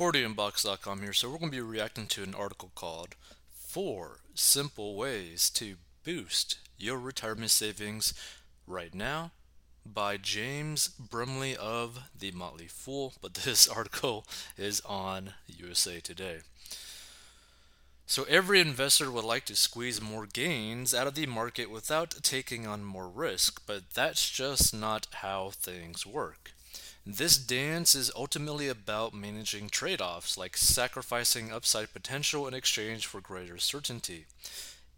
40inbox.com here. So we're going to be reacting to an article called Four Simple Ways to Boost Your Retirement Savings Right Now by James Brumley of The Motley Fool. But this article is on USA Today. So every investor would like to squeeze more gains out of the market without taking on more risk, but that's just not how things work. This dance is ultimately about managing trade offs, like sacrificing upside potential in exchange for greater certainty.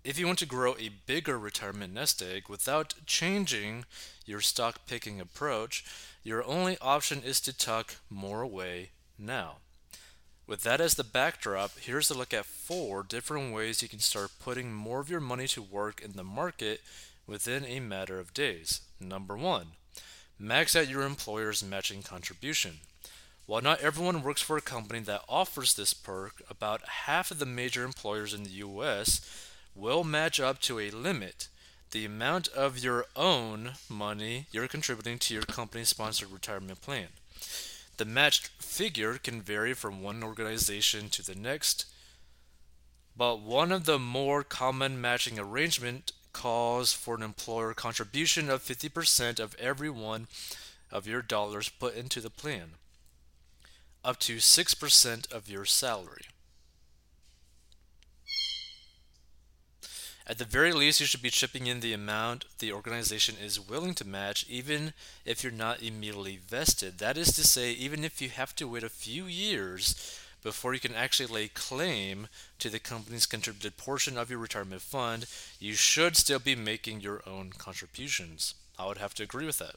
If you want to grow a bigger retirement nest egg without changing your stock picking approach, your only option is to tuck more away now. With that as the backdrop, here's a look at four different ways you can start putting more of your money to work in the market within a matter of days. Number one, Max out your employer's matching contribution. While not everyone works for a company that offers this perk, about half of the major employers in the US will match up to a limit the amount of your own money you're contributing to your company sponsored retirement plan. The matched figure can vary from one organization to the next, but one of the more common matching arrangement calls for an employer contribution of 50% of every one of your dollars put into the plan, up to 6% of your salary. At the very least, you should be chipping in the amount the organization is willing to match, even if you're not immediately vested. That is to say, even if you have to wait a few years before you can actually lay claim to the company's contributed portion of your retirement fund, you should still be making your own contributions. I would have to agree with that.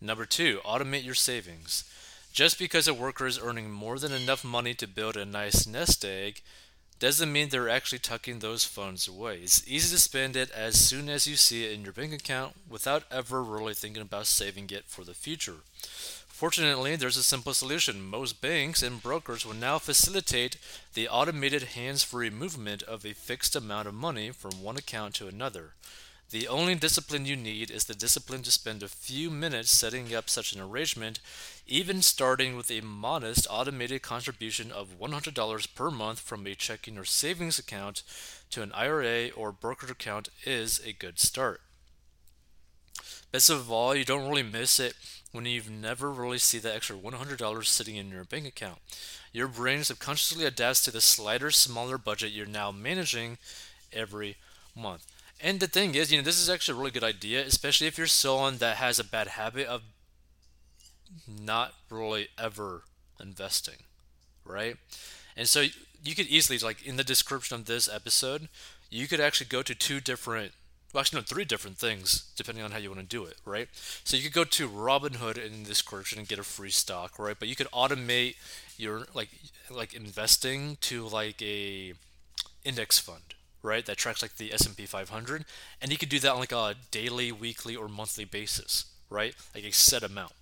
Number two, automate your savings. Just because a worker is earning more than enough money to build a nice nest egg doesn't mean they're actually tucking those funds away. It's easy to spend it as soon as you see it in your bank account without ever really thinking about saving it for the future. Fortunately, there's a simple solution. Most banks and brokers will now facilitate the automated hands free movement of a fixed amount of money from one account to another. The only discipline you need is the discipline to spend a few minutes setting up such an arrangement, even starting with a modest automated contribution of $100 per month from a checking or savings account to an IRA or brokerage account is a good start. Best of all, you don't really miss it when you've never really see the extra $100 sitting in your bank account. Your brain subconsciously adapts to the slighter, smaller budget you're now managing every month. And the thing is, you know, this is actually a really good idea, especially if you're someone that has a bad habit of not really ever investing, right? And so you could easily, like in the description of this episode, you could actually go to two different well, actually, no, three different things depending on how you want to do it, right? So you could go to Robinhood in the description and get a free stock, right? But you could automate your like like investing to like a index fund, right? That tracks like the S&P 500, and you could do that on like a daily, weekly, or monthly basis, right? Like a set amount.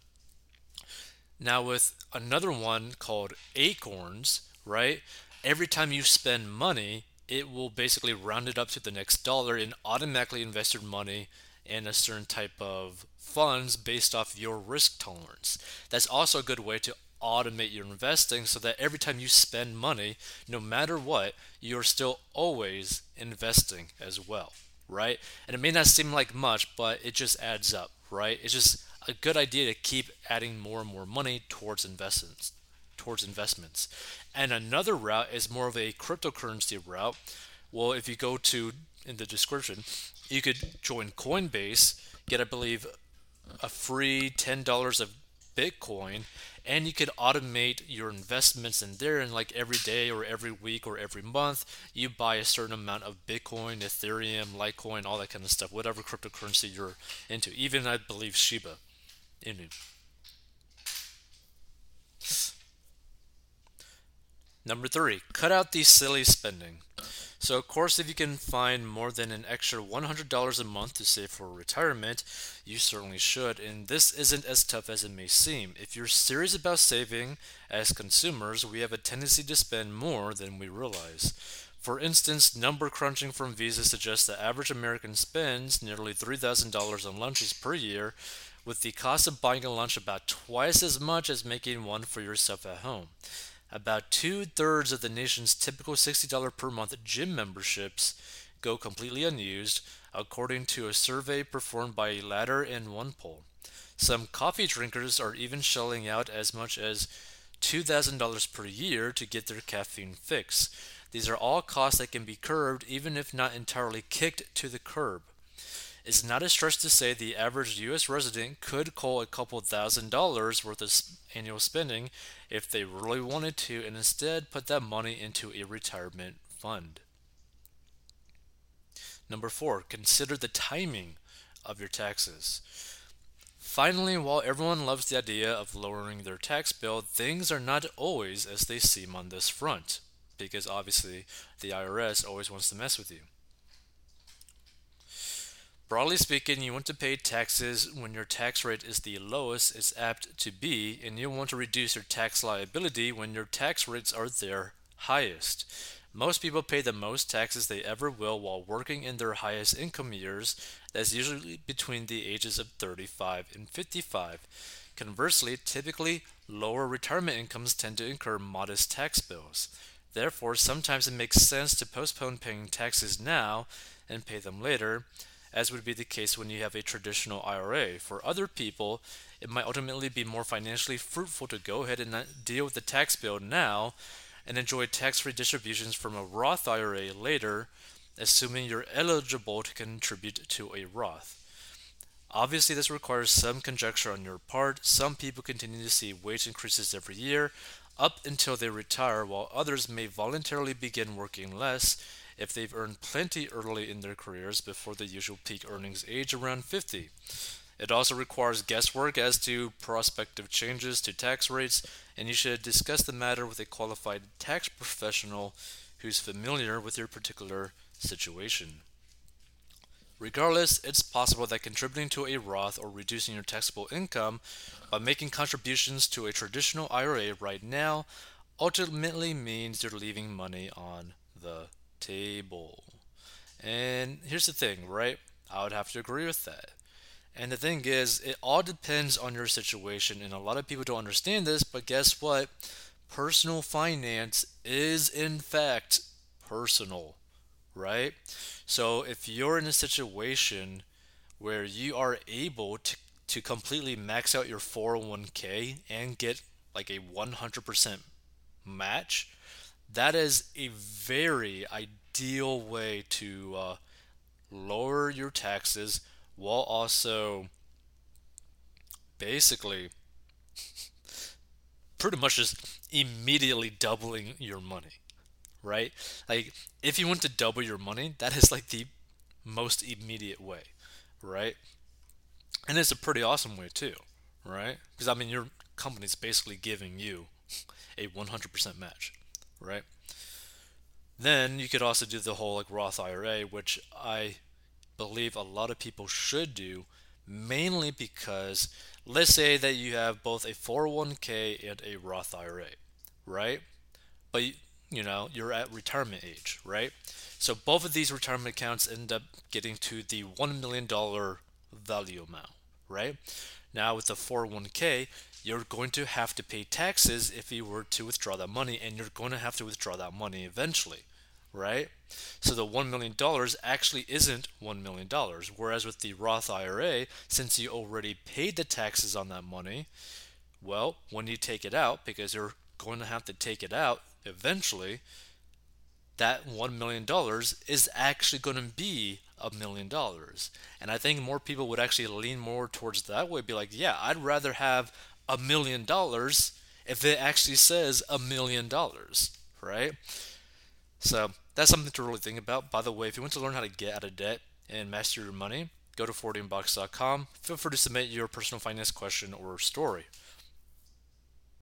Now with another one called Acorns, right? Every time you spend money, it will basically round it up to the next dollar and automatically invest your money in a certain type of funds based off your risk tolerance. That's also a good way to automate your investing so that every time you spend money, no matter what, you're still always investing as well, right? And it may not seem like much, but it just adds up, right? It's just a good idea to keep adding more and more money towards investments towards investments. And another route is more of a cryptocurrency route. Well, if you go to in the description, you could join Coinbase, get I believe a free $10 of Bitcoin, and you could automate your investments in there. And like every day or every week or every month you buy a certain amount of bitcoin ethereum litecoin all that kind of stuff whatever cryptocurrency you're into. Even i believe shiba. Inu Number three, cut out the silly spending. So, of course, if you can find more than an extra $100 a month to save for retirement, you certainly should. And this isn't as tough as it may seem. If you're serious about saving, as consumers, we have a tendency to spend more than we realize. For instance, number crunching from Visa suggests the average American spends nearly $3,000 on lunches per year, with the cost of buying a lunch about twice as much as making one for yourself at home. About two thirds of the nation's typical $60 per month gym memberships go completely unused, according to a survey performed by Ladder and OnePoll. Some coffee drinkers are even shelling out as much as $2,000 per year to get their caffeine fix. These are all costs that can be curbed even if not entirely kicked to the curb. It's not a stretch to say the average U.S. resident could cull a couple thousand dollars worth of annual spending if they really wanted to and instead put that money into a retirement fund. Number four, consider the timing of your taxes. Finally, while everyone loves the idea of lowering their tax bill, things are not always as they seem on this front, because obviously the IRS always wants to mess with you. Broadly speaking, you want to pay taxes when your tax rate is the lowest it's apt to be, and you want to reduce your tax liability when your tax rates are their highest. Most people pay the most taxes they ever will while working in their highest income years, that's usually between the ages of 35 and 55. Conversely, typically lower retirement incomes tend to incur modest tax bills. Therefore, sometimes it makes sense to postpone paying taxes now and pay them later, as would be the case when you have a traditional IRA. For other people, it might ultimately be more financially fruitful to go ahead and deal with the tax bill now and enjoy tax free distributions from a Roth IRA later, assuming you're eligible to contribute to a Roth. Obviously, this requires some conjecture on your part. Some people continue to see wage increases every year up until they retire, while others may voluntarily begin working less if they've earned plenty early in their careers before the usual peak earnings age around 50. It also requires guesswork as to prospective changes to tax rates, and you should discuss the matter with a qualified tax professional who's familiar with your particular situation. Regardless, it's possible that contributing to a Roth or reducing your taxable income by making contributions to a traditional IRA right now ultimately means you're leaving money on the table. And here's the thing, right? I would have to agree with that. And the thing is, it all depends on your situation, and a lot of people don't understand this, but guess what? Personal finance is, in fact, personal, right? So if you're in a situation where you are able to, to completely max out your 401k and get like a 100% match, that is a very ideal way to uh, lower your taxes while also basically pretty much just immediately doubling your money, right? Like, if you want to double your money, that is like the most immediate way, right? And it's a pretty awesome way too, right? Because I mean, your company's basically giving you a 100% match, right? Then you could also do the whole like Roth IRA, which I believe a lot of people should do, mainly because let's say that you have both a 401k and a Roth IRA, right? But you know, you're at retirement age, right? So both of these retirement accounts end up getting to the $1 million value amount, right? Now with the 401k, you're going to have to pay taxes if you were to withdraw that money, and you're going to have to withdraw that money eventually right? So the $1 million actually isn't $1 million. Whereas with the Roth IRA, since you already paid the taxes on that money, well, when you take it out, because you're going to have to take it out eventually, that $1 million is actually going to be a million dollars. And I think more people would actually lean more towards that way, be like, yeah, I'd rather have a million dollars if it actually says a million dollars, right? So that's something to really think about. By the way, if you want to learn how to get out of debt and master your money, go to 40inbox.com. Feel free to submit your personal finance question or story.